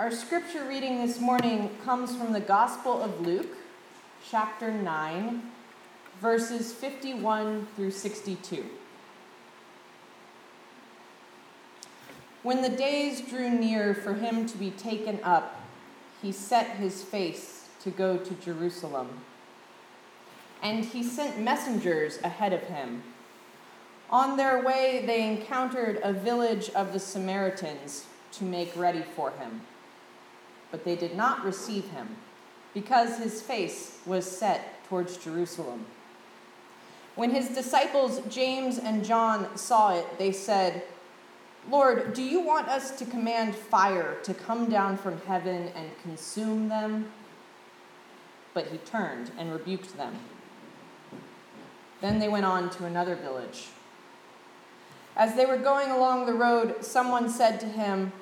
Our scripture reading this morning comes from the Gospel of Luke, chapter 9, verses 51 through 62. When the days drew near for him to be taken up, he set his face to go to Jerusalem. And he sent messengers ahead of him. On their way, they encountered a village of the Samaritans to make ready for him. But they did not receive him, because his face was set towards Jerusalem. When his disciples James and John saw it, they said, Lord, do you want us to command fire to come down from heaven and consume them? But he turned and rebuked them. Then they went on to another village. As they were going along the road, someone said to him,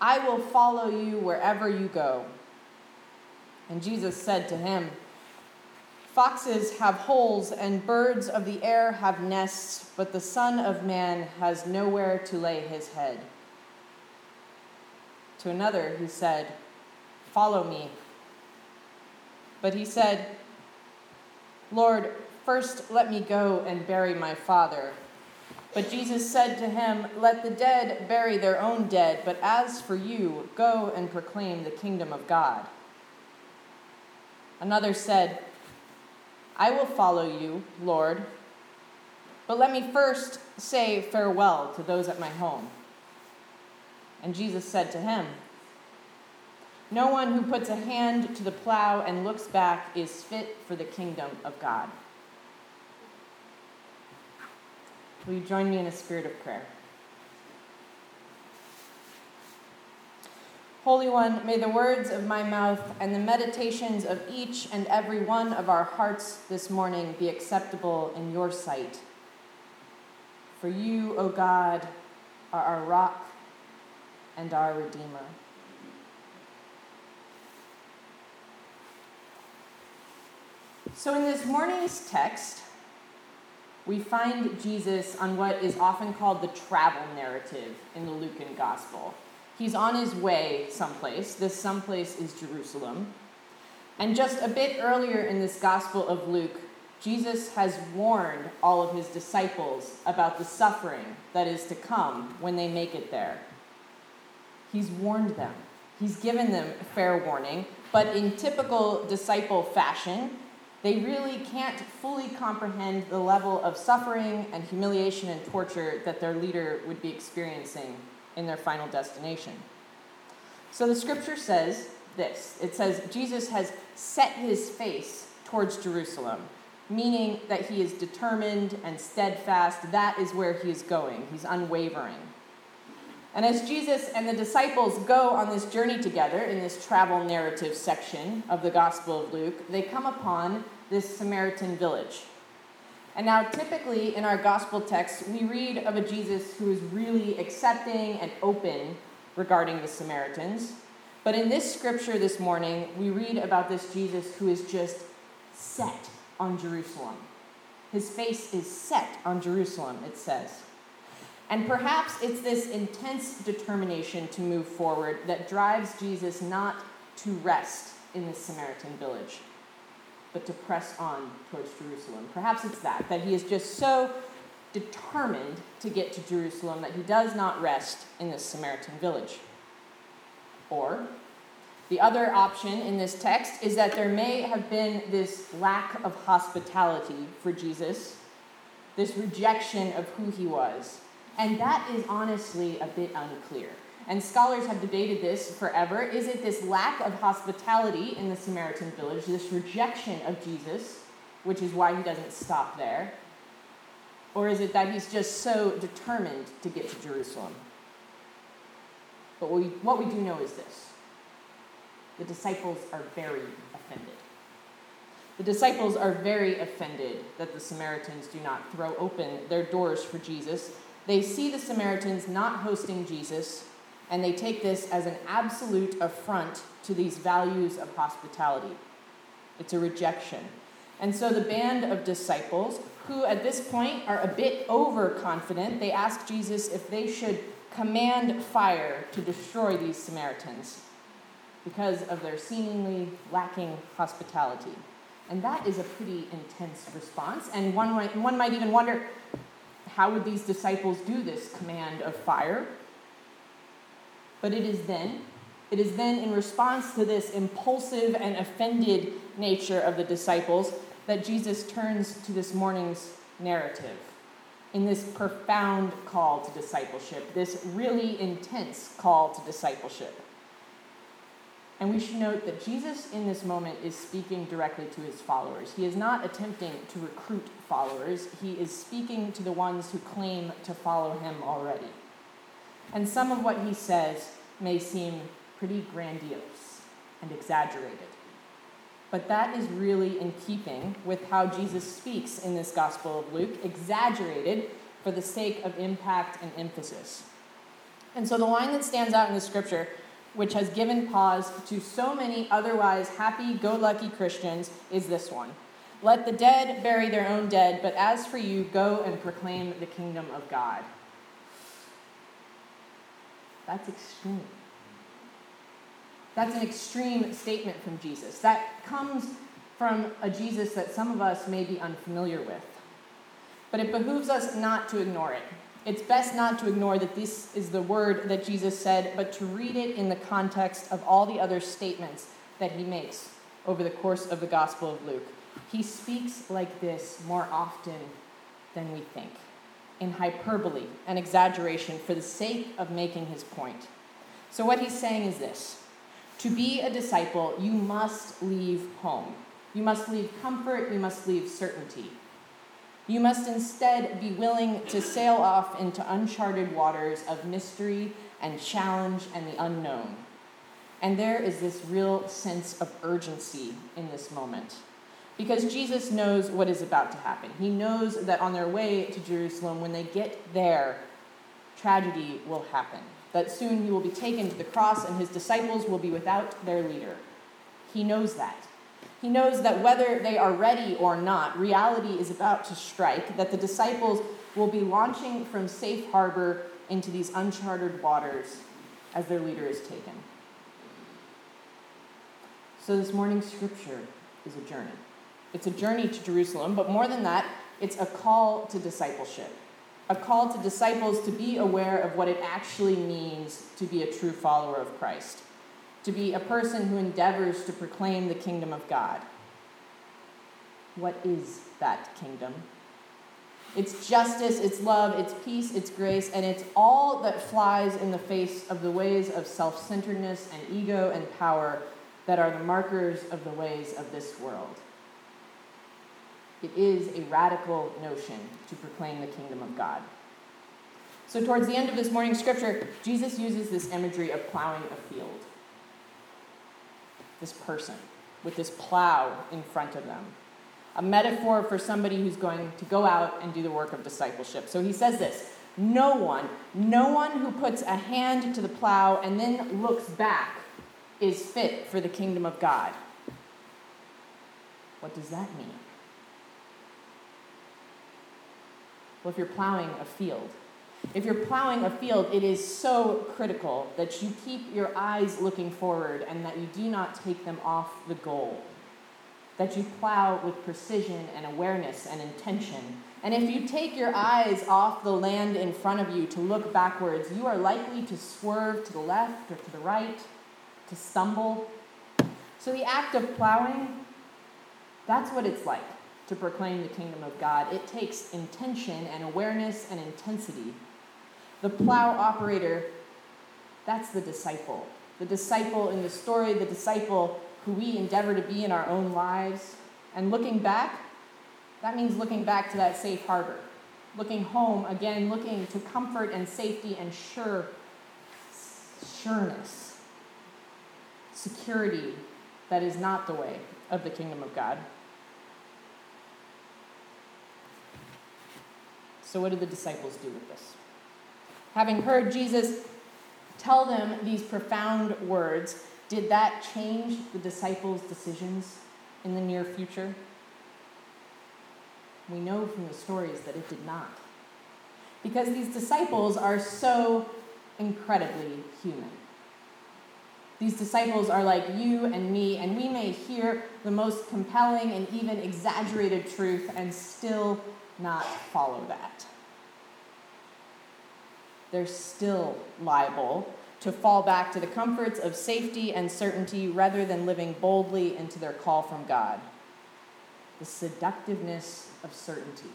I will follow you wherever you go. And Jesus said to him, Foxes have holes, and birds of the air have nests, but the Son of Man has nowhere to lay his head. To another he said, Follow me. But he said, Lord, first let me go and bury my father. But Jesus said to him, Let the dead bury their own dead, but as for you, go and proclaim the kingdom of God. Another said, I will follow you, Lord, but let me first say farewell to those at my home. And Jesus said to him, No one who puts a hand to the plow and looks back is fit for the kingdom of God. Will you join me in a spirit of prayer? Holy One, may the words of my mouth and the meditations of each and every one of our hearts this morning be acceptable in your sight. For you, O God, are our rock and our Redeemer. So, in this morning's text, we find Jesus on what is often called the travel narrative in the Lucan gospel. He's on his way someplace. This someplace is Jerusalem. And just a bit earlier in this gospel of Luke, Jesus has warned all of his disciples about the suffering that is to come when they make it there. He's warned them, he's given them fair warning, but in typical disciple fashion, they really can't fully comprehend the level of suffering and humiliation and torture that their leader would be experiencing in their final destination. So the scripture says this it says, Jesus has set his face towards Jerusalem, meaning that he is determined and steadfast. That is where he is going, he's unwavering. And as Jesus and the disciples go on this journey together in this travel narrative section of the Gospel of Luke, they come upon this Samaritan village. And now, typically in our Gospel text, we read of a Jesus who is really accepting and open regarding the Samaritans. But in this scripture this morning, we read about this Jesus who is just set on Jerusalem. His face is set on Jerusalem, it says. And perhaps it's this intense determination to move forward that drives Jesus not to rest in the Samaritan village, but to press on towards Jerusalem. Perhaps it's that, that he is just so determined to get to Jerusalem that he does not rest in this Samaritan village. Or, the other option in this text is that there may have been this lack of hospitality for Jesus, this rejection of who he was and that is honestly a bit unclear. And scholars have debated this forever. Is it this lack of hospitality in the Samaritan village, this rejection of Jesus, which is why he doesn't stop there? Or is it that he's just so determined to get to Jerusalem? But what we, what we do know is this the disciples are very offended. The disciples are very offended that the Samaritans do not throw open their doors for Jesus they see the Samaritans not hosting Jesus, and they take this as an absolute affront to these values of hospitality. It's a rejection. And so the band of disciples, who at this point are a bit overconfident, they ask Jesus if they should command fire to destroy these Samaritans. because of their seemingly lacking hospitality. And that is a pretty intense response. And one might, one might even wonder how would these disciples do this command of fire? But it is then, it is then in response to this impulsive and offended nature of the disciples that Jesus turns to this morning's narrative in this profound call to discipleship, this really intense call to discipleship. And we should note that Jesus in this moment is speaking directly to his followers. He is not attempting to recruit followers, he is speaking to the ones who claim to follow him already. And some of what he says may seem pretty grandiose and exaggerated. But that is really in keeping with how Jesus speaks in this Gospel of Luke, exaggerated for the sake of impact and emphasis. And so the line that stands out in the scripture, which has given pause to so many otherwise happy go lucky Christians, is this one Let the dead bury their own dead, but as for you, go and proclaim the kingdom of God. That's extreme. That's an extreme statement from Jesus. That comes from a Jesus that some of us may be unfamiliar with. But it behooves us not to ignore it. It's best not to ignore that this is the word that Jesus said, but to read it in the context of all the other statements that he makes over the course of the Gospel of Luke. He speaks like this more often than we think, in hyperbole and exaggeration for the sake of making his point. So, what he's saying is this to be a disciple, you must leave home. You must leave comfort, you must leave certainty. You must instead be willing to sail off into uncharted waters of mystery and challenge and the unknown. And there is this real sense of urgency in this moment. Because Jesus knows what is about to happen. He knows that on their way to Jerusalem, when they get there, tragedy will happen that soon he will be taken to the cross and his disciples will be without their leader. He knows that. He knows that whether they are ready or not, reality is about to strike, that the disciples will be launching from safe harbor into these uncharted waters as their leader is taken. So, this morning's scripture is a journey. It's a journey to Jerusalem, but more than that, it's a call to discipleship a call to disciples to be aware of what it actually means to be a true follower of Christ, to be a person who endeavors to proclaim the kingdom of God. What is that kingdom? It's justice, it's love, it's peace, it's grace, and it's all that flies in the face of the ways of self centeredness and ego and power that are the markers of the ways of this world. It is a radical notion to proclaim the kingdom of God. So, towards the end of this morning's scripture, Jesus uses this imagery of plowing a field. This person with this plow in front of them. A metaphor for somebody who's going to go out and do the work of discipleship. So he says this No one, no one who puts a hand to the plow and then looks back is fit for the kingdom of God. What does that mean? Well, if you're plowing a field, if you're plowing a field, it is so critical that you keep your eyes looking forward and that you do not take them off the goal. That you plow with precision and awareness and intention. And if you take your eyes off the land in front of you to look backwards, you are likely to swerve to the left or to the right, to stumble. So the act of plowing, that's what it's like to proclaim the kingdom of God. It takes intention and awareness and intensity. The plow operator, that's the disciple. The disciple in the story, the disciple who we endeavor to be in our own lives. And looking back, that means looking back to that safe harbor. Looking home, again, looking to comfort and safety and sure, sureness, security that is not the way of the kingdom of God. So, what did the disciples do with this? Having heard Jesus tell them these profound words, did that change the disciples' decisions in the near future? We know from the stories that it did not. Because these disciples are so incredibly human. These disciples are like you and me, and we may hear the most compelling and even exaggerated truth and still not follow that. They're still liable to fall back to the comforts of safety and certainty rather than living boldly into their call from God. The seductiveness of certainty.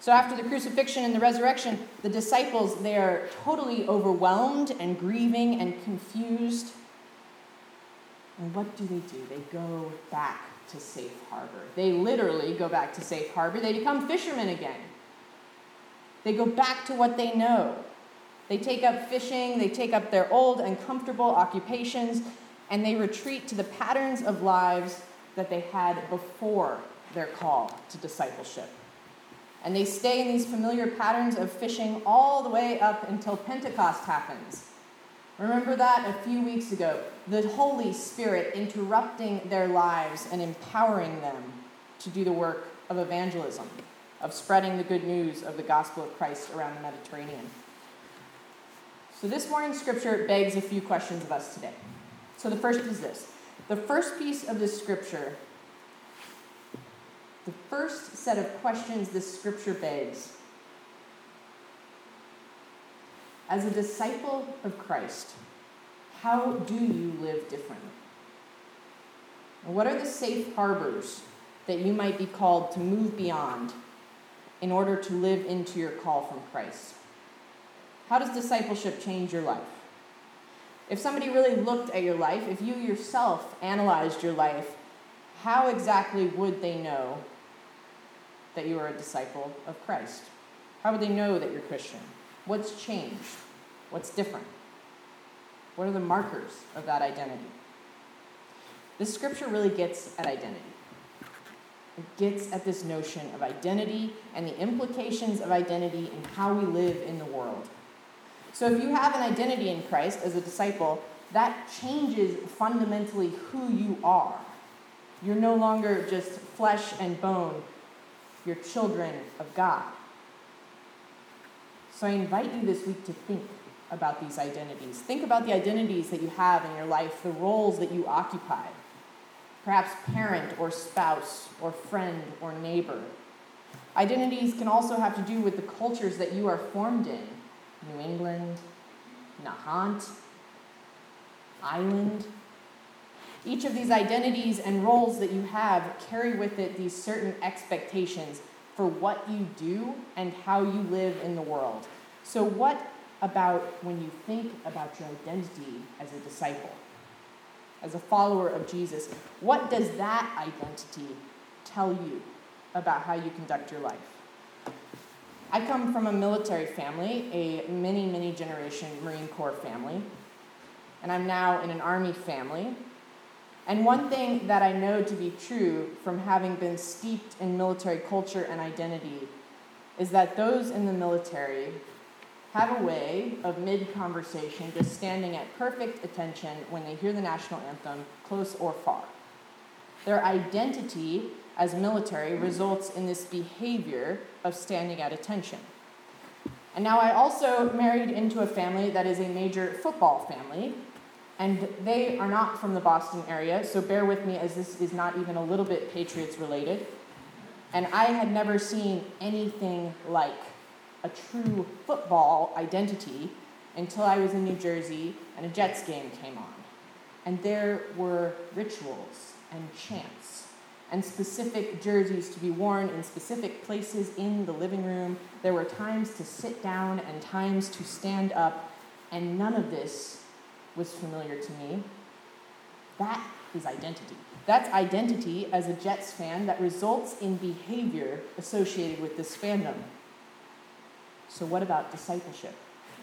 So after the crucifixion and the resurrection, the disciples, they are totally overwhelmed and grieving and confused. And what do they do? They go back to safe harbor. They literally go back to safe harbor. They become fishermen again. They go back to what they know. They take up fishing, they take up their old and comfortable occupations, and they retreat to the patterns of lives that they had before their call to discipleship. And they stay in these familiar patterns of fishing all the way up until Pentecost happens. Remember that a few weeks ago? The Holy Spirit interrupting their lives and empowering them to do the work of evangelism, of spreading the good news of the gospel of Christ around the Mediterranean. So, this morning's scripture begs a few questions of us today. So, the first is this the first piece of this scripture the first set of questions this scripture begs. As a disciple of Christ, how do you live differently? What are the safe harbors that you might be called to move beyond in order to live into your call from Christ? How does discipleship change your life? If somebody really looked at your life, if you yourself analyzed your life, how exactly would they know that you are a disciple of Christ? How would they know that you're Christian? What's changed? What's different? What are the markers of that identity? This scripture really gets at identity. It gets at this notion of identity and the implications of identity and how we live in the world. So, if you have an identity in Christ as a disciple, that changes fundamentally who you are. You're no longer just flesh and bone, you're children of God. So I invite you this week to think about these identities. Think about the identities that you have in your life, the roles that you occupy. Perhaps parent or spouse or friend or neighbor. Identities can also have to do with the cultures that you are formed in New England, Nahant, Island, each of these identities and roles that you have carry with it these certain expectations for what you do and how you live in the world. So, what about when you think about your identity as a disciple, as a follower of Jesus? What does that identity tell you about how you conduct your life? I come from a military family, a many, many generation Marine Corps family, and I'm now in an Army family and one thing that I know to be true from having been steeped in military culture and identity is that those in the military have a way of mid conversation just standing at perfect attention when they hear the national anthem, close or far. Their identity as military results in this behavior of standing at attention. And now I also married into a family that is a major football family, and they are not from the Boston area, so bear with me as this is not even a little bit Patriots related. And I had never seen anything like a true football identity until I was in New Jersey and a Jets game came on. And there were rituals and chants and specific jerseys to be worn in specific places in the living room. There were times to sit down and times to stand up, and none of this was familiar to me. That is identity. That's identity as a Jets fan that results in behavior associated with this fandom. So, what about discipleship?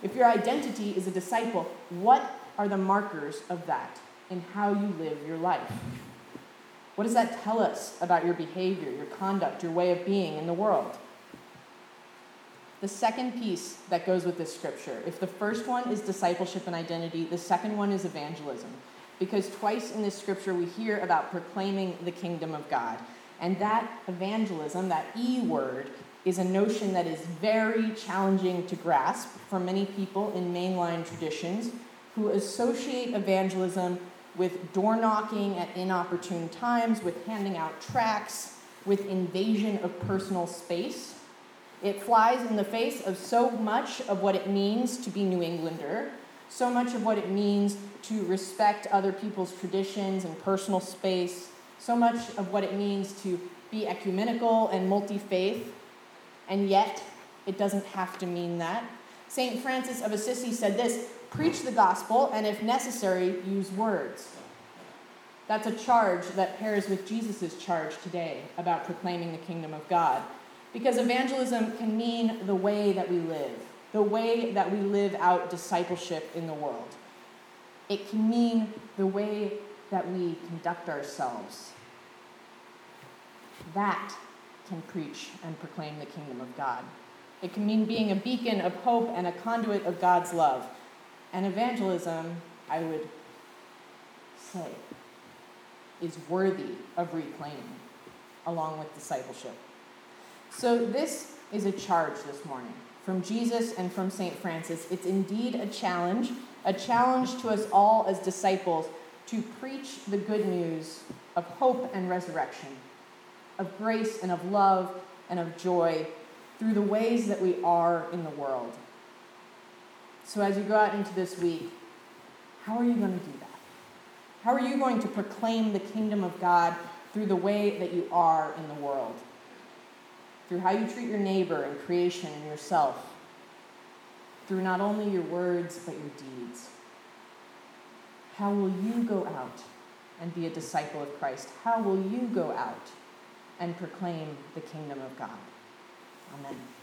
If your identity is a disciple, what are the markers of that in how you live your life? What does that tell us about your behavior, your conduct, your way of being in the world? The second piece that goes with this scripture, if the first one is discipleship and identity, the second one is evangelism. Because twice in this scripture we hear about proclaiming the kingdom of God. And that evangelism, that E word, is a notion that is very challenging to grasp for many people in mainline traditions who associate evangelism with door knocking at inopportune times, with handing out tracts, with invasion of personal space. It flies in the face of so much of what it means to be New Englander, so much of what it means to respect other people's traditions and personal space, so much of what it means to be ecumenical and multi faith, and yet it doesn't have to mean that. St. Francis of Assisi said this preach the gospel, and if necessary, use words. That's a charge that pairs with Jesus' charge today about proclaiming the kingdom of God. Because evangelism can mean the way that we live, the way that we live out discipleship in the world. It can mean the way that we conduct ourselves. That can preach and proclaim the kingdom of God. It can mean being a beacon of hope and a conduit of God's love. And evangelism, I would say, is worthy of reclaiming along with discipleship. So, this is a charge this morning from Jesus and from St. Francis. It's indeed a challenge, a challenge to us all as disciples to preach the good news of hope and resurrection, of grace and of love and of joy through the ways that we are in the world. So, as you go out into this week, how are you going to do that? How are you going to proclaim the kingdom of God through the way that you are in the world? Through how you treat your neighbor and creation and yourself? Through not only your words, but your deeds? How will you go out and be a disciple of Christ? How will you go out and proclaim the kingdom of God? Amen.